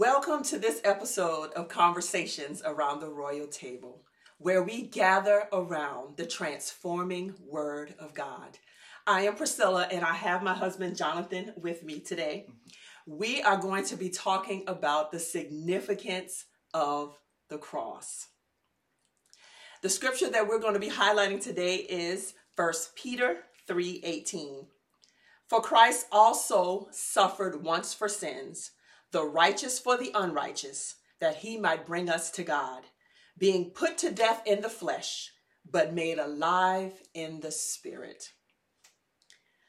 Welcome to this episode of Conversations Around the Royal Table, where we gather around the transforming Word of God. I am Priscilla, and I have my husband Jonathan with me today. We are going to be talking about the significance of the cross. The scripture that we're going to be highlighting today is 1 Peter 3:18. For Christ also suffered once for sins the righteous for the unrighteous, that he might bring us to God, being put to death in the flesh, but made alive in the spirit.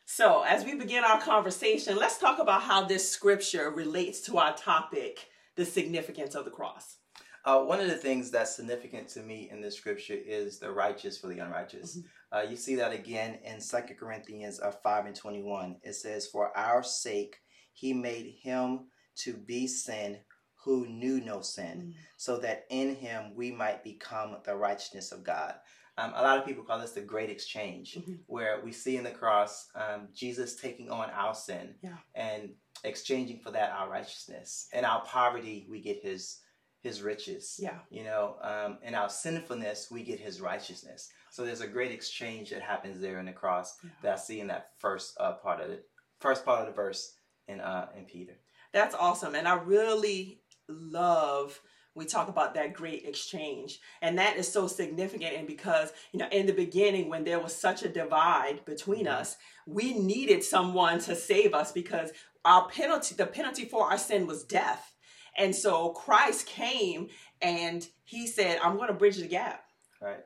So, as we begin our conversation, let's talk about how this scripture relates to our topic, the significance of the cross. Uh, one of the things that's significant to me in this scripture is the righteous for the unrighteous. Mm-hmm. Uh, you see that again in Second Corinthians uh, 5 and 21. It says, For our sake, he made him to be sin who knew no sin, mm. so that in him we might become the righteousness of God. Um, a lot of people call this the great exchange, mm-hmm. where we see in the cross um, Jesus taking on our sin yeah. and exchanging for that our righteousness. In our poverty, we get his his riches. Yeah. You know, um, in our sinfulness, we get his righteousness. So there's a great exchange that happens there in the cross yeah. that I see in that first uh, part of it, first part of the verse in uh, in Peter. That's awesome. And I really love we talk about that great exchange and that is so significant and because you know in the beginning when there was such a divide between mm-hmm. us we needed someone to save us because our penalty the penalty for our sin was death and so christ came and he said i'm going to bridge the gap right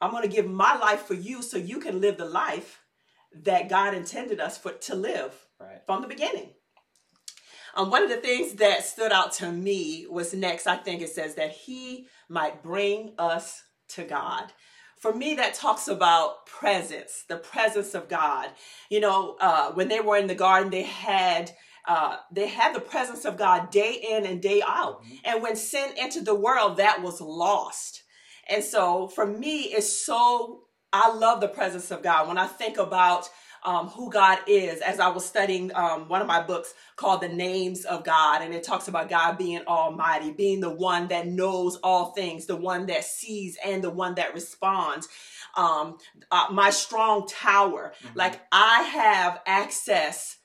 i'm going to give my life for you so you can live the life that god intended us for to live right. from the beginning um, one of the things that stood out to me was next, I think it says that he might bring us to God. For me, that talks about presence, the presence of God. You know, uh, when they were in the garden, they had uh, they had the presence of God day in and day out. Mm-hmm. And when sin entered the world, that was lost. And so for me, it's so, I love the presence of God. When I think about um, who God is as I was studying um, one of my books called The Names of God. And it talks about God being almighty, being the one that knows all things, the one that sees and the one that responds. Um, uh, my strong tower. Mm-hmm. Like I have access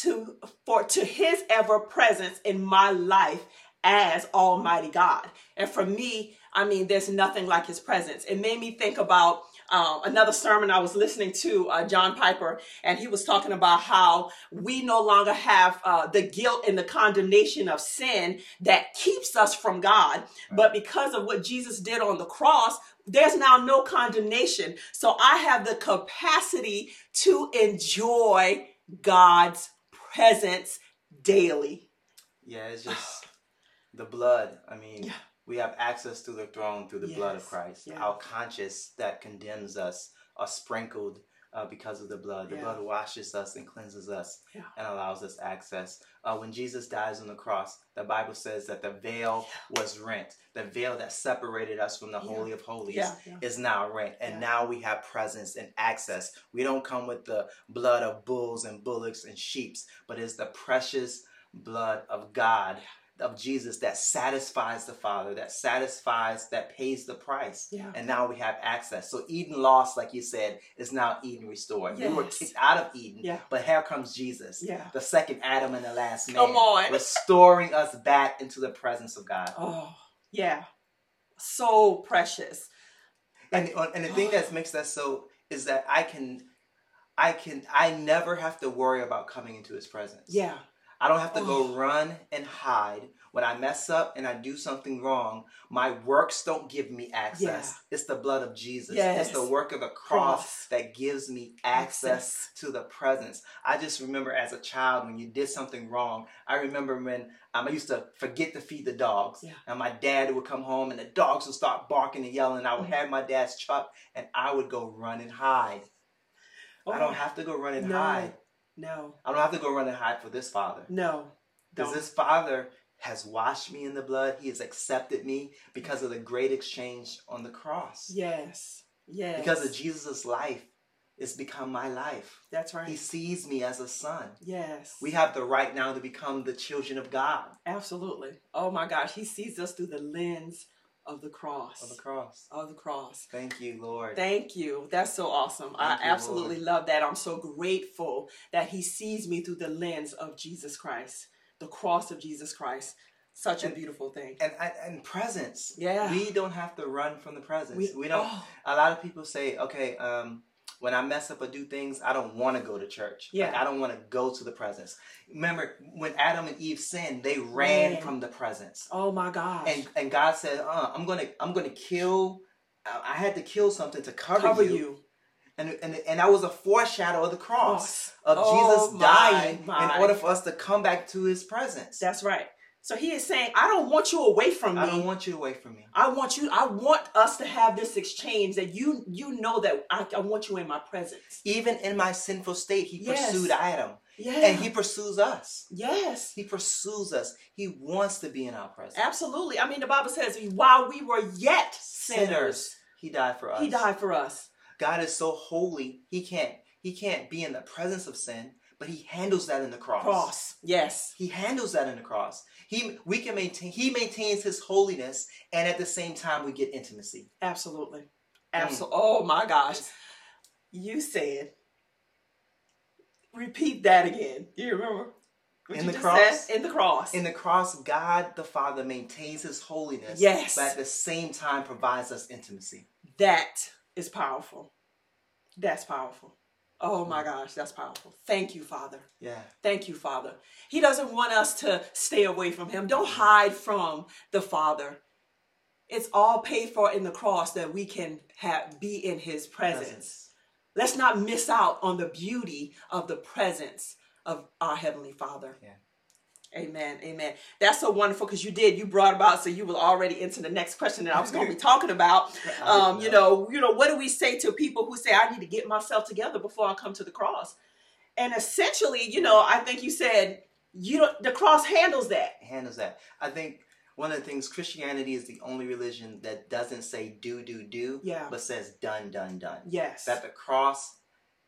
to for to his ever presence in my life as almighty God. And for me, I mean, there's nothing like his presence. It made me think about uh, another sermon I was listening to, uh, John Piper, and he was talking about how we no longer have uh, the guilt and the condemnation of sin that keeps us from God. But because of what Jesus did on the cross, there's now no condemnation. So I have the capacity to enjoy God's presence daily. Yeah, it's just the blood. I mean, yeah we have access to the throne through the yes. blood of Christ. Yeah. Our conscience that condemns us are sprinkled uh, because of the blood. The yeah. blood washes us and cleanses us yeah. and allows us access. Uh, when Jesus dies on the cross, the Bible says that the veil was rent. The veil that separated us from the Holy of Holies is now rent. And now we have presence and access. We don't come with the blood of bulls and bullocks and sheeps, but it's the precious blood of God of Jesus that satisfies the Father, that satisfies, that pays the price. Yeah. And now we have access. So Eden lost, like you said, is now Eden restored. Yes. We were kicked out of Eden, yeah. but here comes Jesus, yeah. the second Adam and the last man, Come on. restoring us back into the presence of God. Oh, yeah. So precious. And, and the thing oh. that makes that so is that I can, I can, I never have to worry about coming into his presence. Yeah. I don't have to go run and hide. When I mess up and I do something wrong, my works don't give me access. Yeah. It's the blood of Jesus. Yes. It's the work of the cross, cross. that gives me access, access, to the presence. I just remember as a child when you did something wrong. I remember when um, I used to forget to feed the dogs. Yeah. And my dad would come home and the dogs would start barking and yelling. I would mm-hmm. have my dad's truck and I would go run and hide. Oh. I don't have to go run and no. hide. No. I don't have to go run and hide for this father. No. Because this father has washed me in the blood. He has accepted me because of the great exchange on the cross. Yes. Yes. Because of Jesus' life it's become my life. That's right. He sees me as a son. Yes. We have the right now to become the children of God. Absolutely. Oh my gosh, he sees us through the lens of the cross. Of the cross. Of the cross. Thank you, Lord. Thank you. That's so awesome. Thank I you, absolutely Lord. love that. I'm so grateful that he sees me through the lens of Jesus Christ, the cross of Jesus Christ. Such and, a beautiful thing. And, and, and presence. Yeah. We don't have to run from the presence. We, we don't. Oh. A lot of people say, okay, um, when I mess up or do things, I don't want to go to church. Yeah. Like, I don't want to go to the presence. Remember when Adam and Eve sinned, they ran Man. from the presence. Oh my God. And and God said, uh, I'm gonna I'm gonna kill. I had to kill something to cover, cover you. you. And, and, and that was a foreshadow of the cross, of oh, Jesus dying my. in order for us to come back to his presence. That's right. So he is saying, I don't want you away from me. I don't want you away from me. I want you, I want us to have this exchange that you you know that I, I want you in my presence. Even in my sinful state, he yes. pursued Adam. Yeah. And he pursues us. Yes. He pursues us. He wants to be in our presence. Absolutely. I mean, the Bible says, while we were yet sinners, sinners he died for us. He died for us. God is so holy, he can't he can't be in the presence of sin but he handles that in the cross. Cross, yes. He handles that in the cross. He we can maintain he maintains his holiness and at the same time we get intimacy. Absolutely. Absolutely. Mm. Oh my gosh. You said repeat that again. You remember? What in the cross, in the cross, in the cross, God the Father maintains His holiness. Yes, but at the same time provides us intimacy. That is powerful. That's powerful. Oh my gosh, that's powerful. Thank you, Father. Yeah. Thank you, Father. He doesn't want us to stay away from Him. Don't hide from the Father. It's all paid for in the cross that we can have be in His presence. presence. Let's not miss out on the beauty of the presence of our Heavenly Father. Yeah. Amen. Amen. That's so wonderful because you did. You brought about so you were already into the next question that I was going to be talking about. Um, you know, you know, what do we say to people who say, "I need to get myself together before I come to the cross"? And essentially, you know, I think you said you don't. The cross handles that. Handles that. I think one of the things Christianity is the only religion that doesn't say do do do, yeah, but says done done done. Yes. That the cross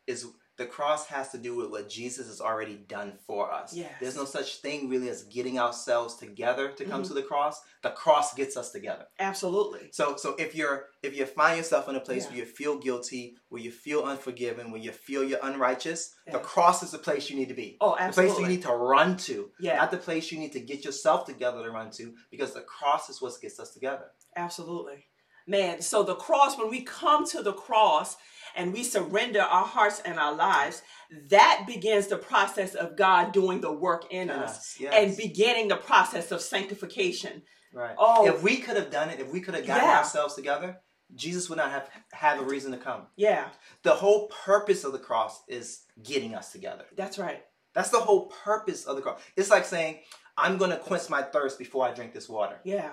is the cross has to do with what Jesus has already done for us. Yes. There's no such thing really as getting ourselves together to come mm-hmm. to the cross. The cross gets us together. Absolutely. So so if you're if you find yourself in a place yeah. where you feel guilty, where you feel unforgiven, where you feel you're unrighteous, yeah. the cross is the place you need to be. Oh, absolutely. The place you need to run to. Yeah. Not the place you need to get yourself together to run to, because the cross is what gets us together. Absolutely. Man, so the cross, when we come to the cross, and we surrender our hearts and our lives, that begins the process of God doing the work in yes, us yes. and beginning the process of sanctification. Right. Oh, if we could have done it, if we could have gotten yeah. ourselves together, Jesus would not have have a reason to come. Yeah. The whole purpose of the cross is getting us together. That's right. That's the whole purpose of the cross. It's like saying, I'm going to quench my thirst before I drink this water. Yeah.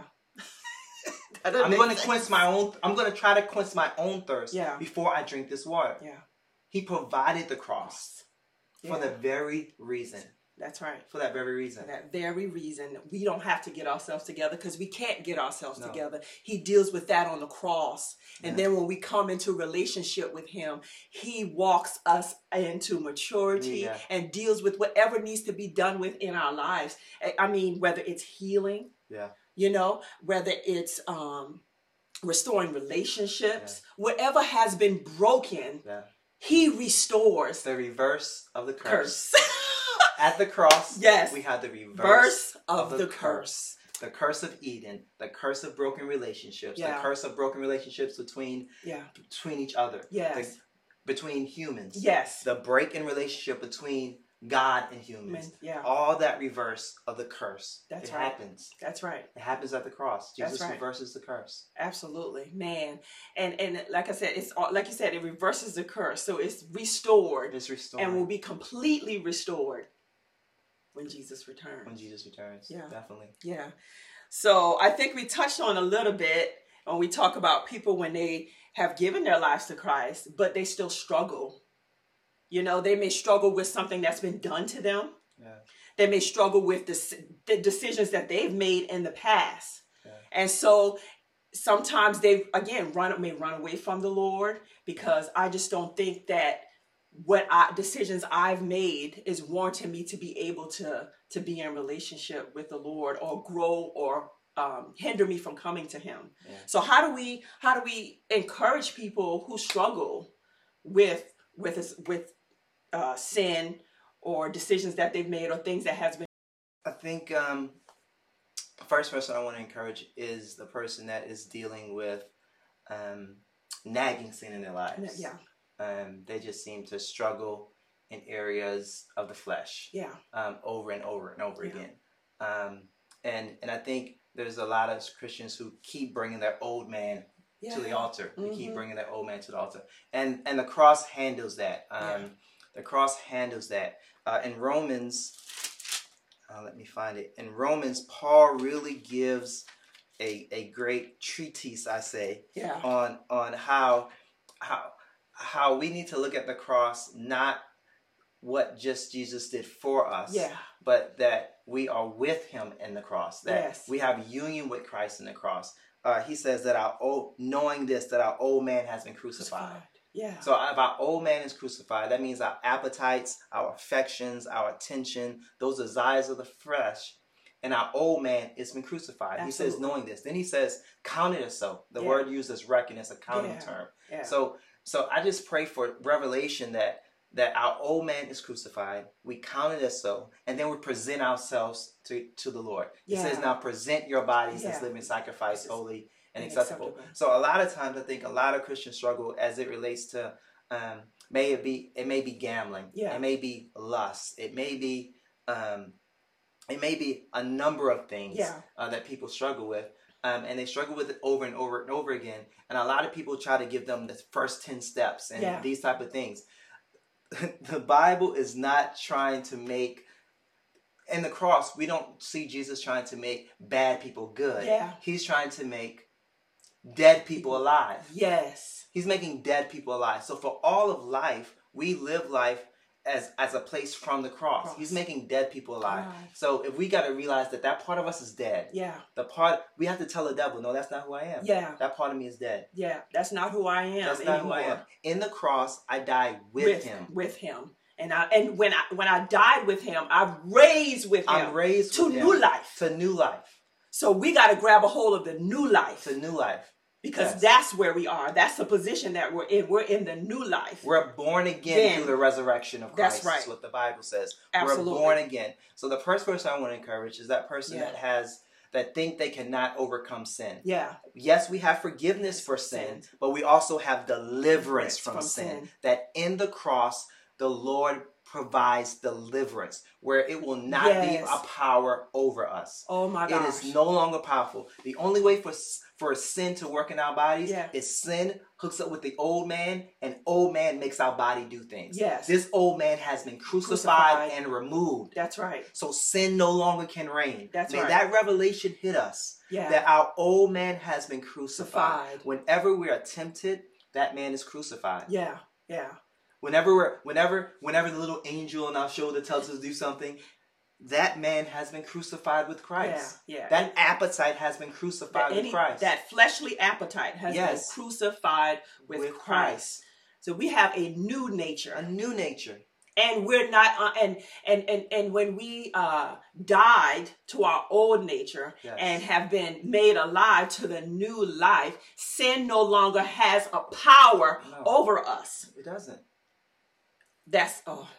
I'm going to quench my own. I'm going to try to quench my own thirst. Yeah. Before I drink this water. Yeah. He provided the cross yeah. for the very reason. That's right. For that very reason. For that very reason. We don't have to get ourselves together because we can't get ourselves no. together. He deals with that on the cross. And yeah. then when we come into relationship with Him, He walks us into maturity yeah. and deals with whatever needs to be done within our lives. I mean, whether it's healing. Yeah you know, whether it's um, restoring relationships, yeah. whatever has been broken, yeah. he restores. The reverse of the curse. curse. At the cross, yes, we had the reverse Verse of, of the, the curse. curse. The curse of Eden, the curse of broken relationships, yeah. the curse of broken relationships between yeah. between each other, yes, the, between humans, yes, the break in relationship between God and humans. Yeah. All that reverse of the curse. That's it right. happens. That's right. It happens at the cross. Jesus right. reverses the curse. Absolutely, man. And and like I said, it's all, like you said, it reverses the curse. So it's restored. It's restored. And will be completely restored when Jesus returns. When Jesus returns. Yeah. Definitely. Yeah. So I think we touched on a little bit when we talk about people when they have given their lives to Christ, but they still struggle you know, they may struggle with something that's been done to them. Yeah. They may struggle with the, the decisions that they've made in the past. Yeah. And so sometimes they again run may run away from the Lord because I just don't think that what I, decisions I've made is warranting me to be able to to be in relationship with the Lord or grow or um, hinder me from coming to Him. Yeah. So how do we how do we encourage people who struggle with with with uh, sin or decisions that they've made or things that has been? I think um, the first person I want to encourage is the person that is dealing with um, nagging sin in their lives. Yeah. Um, they just seem to struggle in areas of the flesh. Yeah. Um, over and over and over yeah. again. Um, and and I think there's a lot of Christians who keep bringing their old man yeah. to the altar. Mm-hmm. They keep bringing their old man to the altar, and and the cross handles that. Um, yeah. The cross handles that. Uh, in Romans, uh, let me find it. In Romans, Paul really gives a a great treatise, I say, yeah. on on how how how we need to look at the cross not what just Jesus did for us, yeah. but that we are with him in the cross, that yes. we have union with Christ in the cross. Uh, he says that our old, knowing this, that our old man has been crucified. Yeah. So if our old man is crucified, that means our appetites, our affections, our attention, those desires of the flesh, and our old man has been crucified. Absolutely. He says, knowing this. Then he says, count it as so. The yeah. word used as reckon is a counting yeah. term. Yeah. So so I just pray for revelation that that our old man is crucified. We count it as so, and then we present ourselves to, to the Lord. It says, now present your bodies as living sacrifice, holy and acceptable. acceptable. So a lot of times I think a lot of Christians struggle as it relates to um, may it be it may be gambling. Yeah. It may be lust. It may be um, it may be a number of things yeah. uh, that people struggle with um, and they struggle with it over and over and over again. And a lot of people try to give them the first 10 steps and yeah. these type of things. the Bible is not trying to make in the cross, we don't see Jesus trying to make bad people good. Yeah. He's trying to make dead people alive. Yes. He's making dead people alive. So for all of life, we live life as as a place from the cross. cross. He's making dead people alive. So if we got to realize that that part of us is dead. Yeah. The part we have to tell the devil, no, that's not who I am. Yeah. That part of me is dead. Yeah, that's not who I am. That's not anymore. who I am. In the cross, I die with, with him. With him. And I and when I when I died with him, I raised with him. I'm raised to new life. To new life. So we got to grab a hold of the new life. To new life because yes. that's where we are. That's the position that we're in. We're in the new life. We're born again then, through the resurrection of Christ. That's right. That's what the Bible says. Absolutely. We're born again. So the first person I want to encourage is that person yeah. that has that think they cannot overcome sin. Yeah. Yes, we have forgiveness for sin, but we also have deliverance from, from sin. sin. That in the cross, the Lord provides deliverance where it will not yes. be a power over us. Oh my gosh. It is no longer powerful. The only way for for sin to work in our bodies yeah. is sin hooks up with the old man and old man makes our body do things. Yes. This old man has been crucified, crucified. and removed. That's right. So sin no longer can reign. That's May right. that revelation hit us. Yeah. That our old man has been crucified. crucified. Whenever we are tempted, that man is crucified. Yeah. Yeah. Whenever we're, whenever, whenever the little angel on our shoulder tells us to do something, that man has been crucified with Christ. Yeah, yeah. That appetite has been crucified that with Christ. That fleshly appetite has yes. been crucified with, with Christ. Christ. So we have a new nature. A new nature. And we're not uh, and and and and when we uh died to our old nature yes. and have been made alive to the new life, sin no longer has a power no, over us. It doesn't. That's oh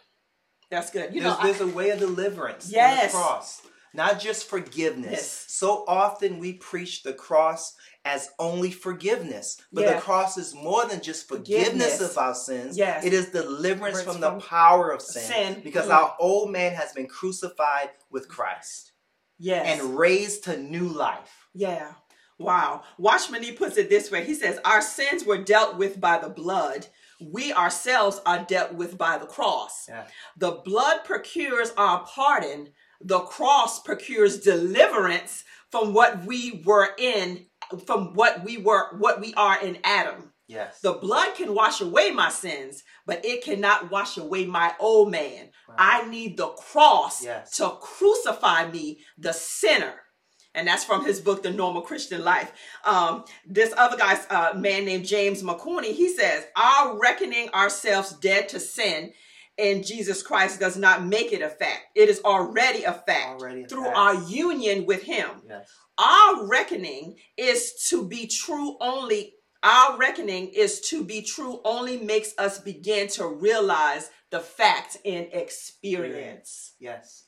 that's good. You there's, know, there's I, a way of deliverance yes. the cross, not just forgiveness. Yes. So often we preach the cross as only forgiveness, but yeah. the cross is more than just forgiveness, forgiveness. of our sins. Yes. It is deliverance from, from, the power of sin, sin. because mm. our old man has been crucified with Christ. Yes. And raised to new life. Yeah. Wow. Watchman, he puts it this way. He says, Our sins were dealt with by the blood we ourselves are dealt with by the cross. Yeah. The blood procures our pardon, the cross procures deliverance from what we were in, from what we were, what we are in Adam. Yes. The blood can wash away my sins, but it cannot wash away my old man. Right. I need the cross yes. to crucify me, the sinner. And that's from his book, The Normal Christian Life. Um, this other guy's uh, man named James McCorney, he says, Our reckoning ourselves dead to sin in Jesus Christ does not make it a fact. It is already a fact already a through fact. our union with him. Yes. Our reckoning is to be true only. Our reckoning is to be true only makes us begin to realize the fact in experience. Yes.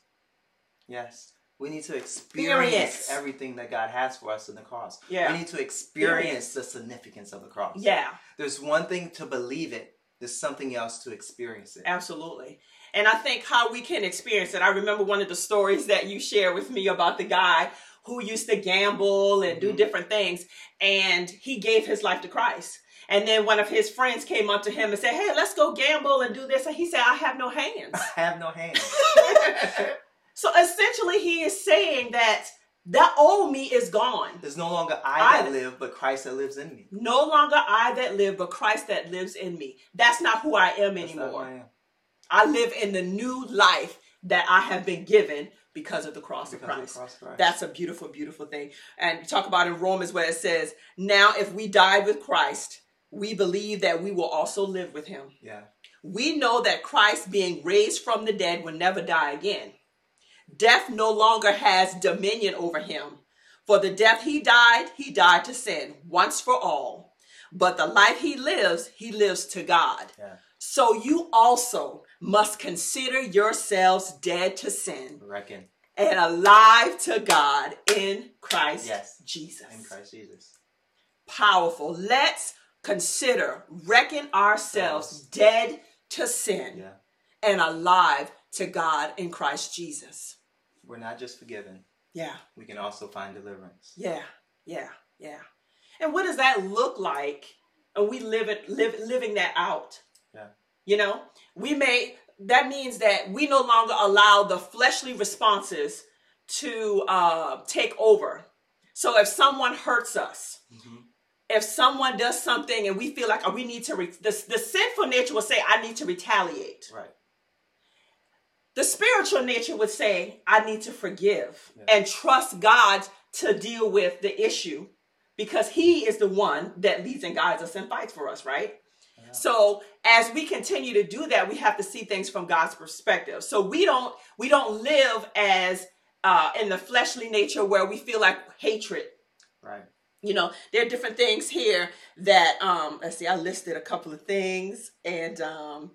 Yes. We need to experience, experience, everything that God has for us in the cross. Yeah. We need to experience, the significance of the cross. Yeah. There's one thing to believe it, there's something else to experience it. Absolutely. And I think how we can experience it. I remember one of the stories that you shared with me about the guy who used to gamble and mm-hmm. do different things, and he gave his life to Christ. And then one of his friends came up to him and said, Hey, let's go gamble and do this. And he said, I have no hands. I have no hands. So essentially, he is saying that that old me is gone. There's no longer I, I that live, but Christ that lives in me. No longer I that live, but Christ that lives in me. That's not who I am That's anymore. I, am. I live in the new life that I have been given because of the cross because of Christ. Cross Christ. That's a beautiful, beautiful thing. And talk about in Romans where it says, Now if we died with Christ, we believe that we will also live with him. Yeah. We know that Christ being raised from the dead will never die again. Death no longer has dominion over him. For the death he died, he died to sin once for all. But the life he lives, he lives to God. Yeah. So you also must consider yourselves dead to sin. Reckon. And alive to God in Christ yes. Jesus. In Christ Jesus. Powerful. Let's consider, reckon ourselves yes. dead to sin yeah. and alive to God in Christ Jesus we're not just forgiven. Yeah. We can also find deliverance. Yeah. Yeah. Yeah. And what does that look like? And we live it live living that out. Yeah. You know, we may that means that we no longer allow the fleshly responses to uh, take over. So if someone hurts us, mm-hmm. if someone does something and we feel like oh, we need to, re- the, the sinful nature will say, I need to retaliate. Right. The spiritual nature would say, I need to forgive yeah. and trust God to deal with the issue because He is the one that leads and guides us and fights for us, right? Yeah. So as we continue to do that, we have to see things from God's perspective. So we don't we don't live as uh, in the fleshly nature where we feel like hatred. Right. You know, there are different things here that um let's see, I listed a couple of things and um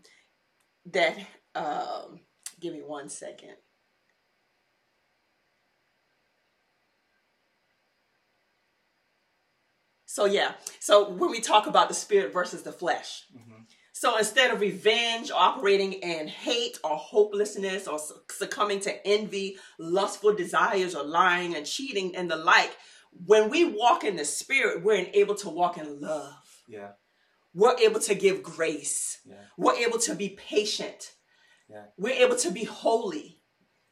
that um Give me one second. So yeah, so when we talk about the spirit versus the flesh, mm-hmm. so instead of revenge, operating in hate or hopelessness or succumbing to envy, lustful desires or lying and cheating and the like, when we walk in the spirit, we're able to walk in love. Yeah. We're able to give grace. Yeah. We're able to be patient. Yeah. We're able to be holy.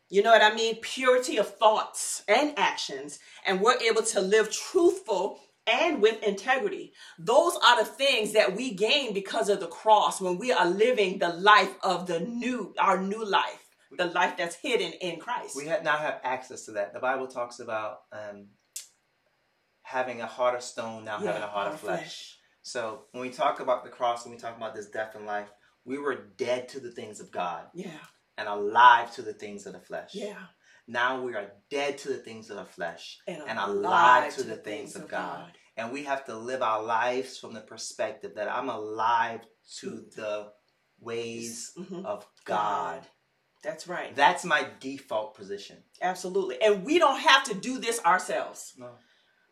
You know what I mean? Purity of thoughts and actions. And we're able to live truthful and with integrity. Those are the things that we gain because of the cross when we are living the life of the new, our new life, the life that's hidden in Christ. We now have access to that. The Bible talks about um, having a heart of stone, now yeah, having a heart of flesh. flesh. So when we talk about the cross, when we talk about this death and life, we were dead to the things of God. Yeah. And alive to the things of the flesh. Yeah. Now we are dead to the things of the flesh and, and alive to, to the, things, things of God. God. And we have to live our lives from the perspective that I'm alive to mm-hmm. the ways mm-hmm. of God. God. That's right. That's my default position. Absolutely. And we don't have to do this ourselves. No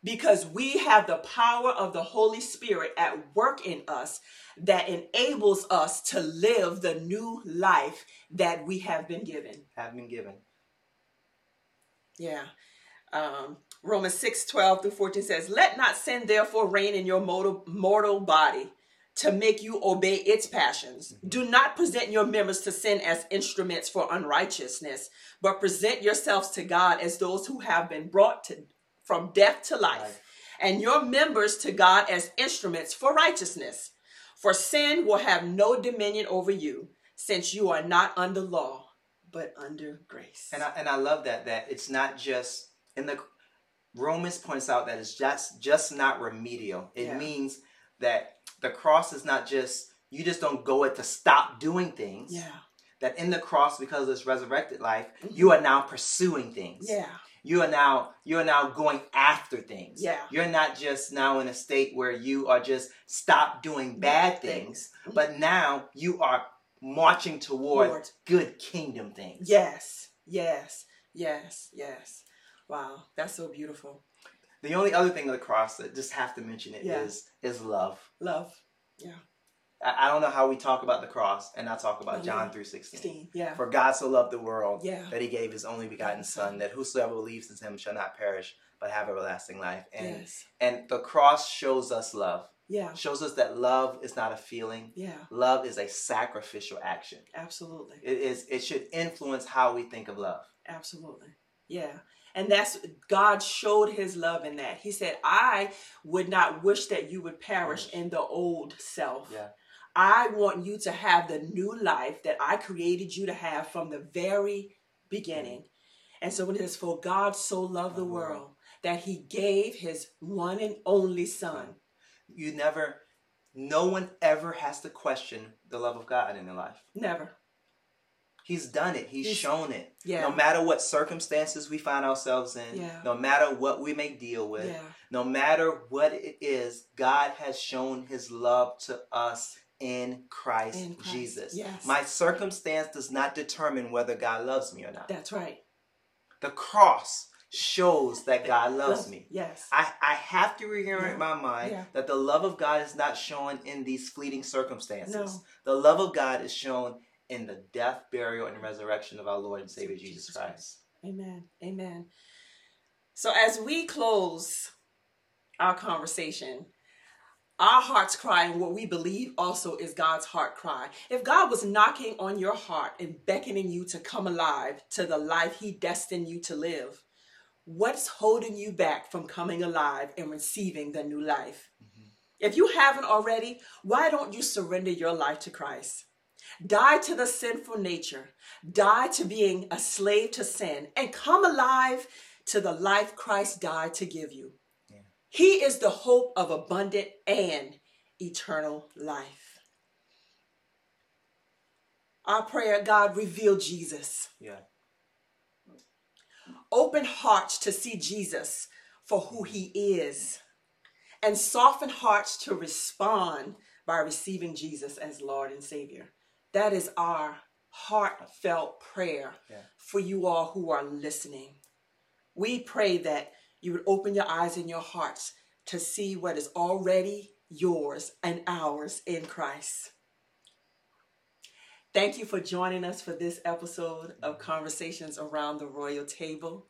because we have the power of the Holy Spirit at work in us that enables us to live the new life that we have been given. Have been given. Yeah. Um, Romans 6 12 through 14 says, Let not sin therefore reign in your mortal, mortal body to make you obey its passions. Mm-hmm. Do not present your members to sin as instruments for unrighteousness, but present yourselves to God as those who have been brought to from death to life, life, and your members to God as instruments for righteousness. For sin will have no dominion over you, since you are not under law, but under grace. And I, and I love that that it's not just in the Romans points out that it's just just not remedial. It yeah. means that the cross is not just you just don't go it to stop doing things. Yeah. That in the cross, because of this resurrected life, mm-hmm. you are now pursuing things. Yeah. You are now you are now going after things. Yeah. You're not just now in a state where you are just stop doing bad things, but now you are marching toward Lord. good kingdom things. Yes. Yes. Yes. Yes. Wow, that's so beautiful. The only other thing of the cross that just have to mention it yeah. is is love. Love. Yeah. I, don't know how we talk about the cross and not talk about oh, John three sixteen. Yeah. For God so loved the world yeah. that He gave His only begotten Son, that whosoever believes in Him shall not perish but have everlasting life. And yes. and the cross shows us love. Yeah. Shows us that love is not a feeling. Yeah. Love is a sacrificial action. Absolutely. It is. It should influence how we think of love. Absolutely. Yeah. And that's God showed his love in that. He said, I would not wish that you would perish in the old self. Yeah. I want you to have the new life that I created you to have from the very beginning. Mm. And so when it says, For God so loved the world that he gave his one and only son. Mm. You never, no one ever has to question the love of God in their life. Never. He's done it. He's, He's, shown it. Yeah. No matter what circumstances we find ourselves in, yeah. no matter what we may deal with, yeah. no matter what it is, God has shown his love to us in Christ, in Christ. Jesus. Yes. My circumstance does not determine whether God loves me or not. That's right. The cross shows that God loves me. Yes. I, I have to reorient yeah. my mind yeah. that the love of God is not shown in these fleeting circumstances. No. The love of God is shown in the death, burial, and resurrection of our Lord and Savior Jesus, Jesus Christ. Amen. Amen. So as we close our conversation, our heart's cry and what we believe also is God's heart cry. If God was knocking on your heart and beckoning you to come alive to the life He destined you to live, what's holding you back from coming alive and receiving the new life? Mm-hmm. If you haven't already, why don't you surrender your life to Christ? Die to the sinful nature, die to being a slave to sin, and come alive to the life Christ died to give you. He is the hope of abundant and eternal life. Our prayer, God, reveal Jesus. Yeah. Open hearts to see Jesus for who he is, and soften hearts to respond by receiving Jesus as Lord and Savior. That is our heartfelt prayer yeah. for you all who are listening. We pray that you would open your eyes and your hearts to see what is already yours and ours in Christ. Thank you for joining us for this episode of Conversations Around the Royal Table.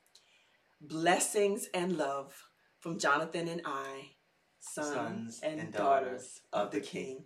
Blessings and love from Jonathan and I, sons, sons and, and, daughters of the King. King.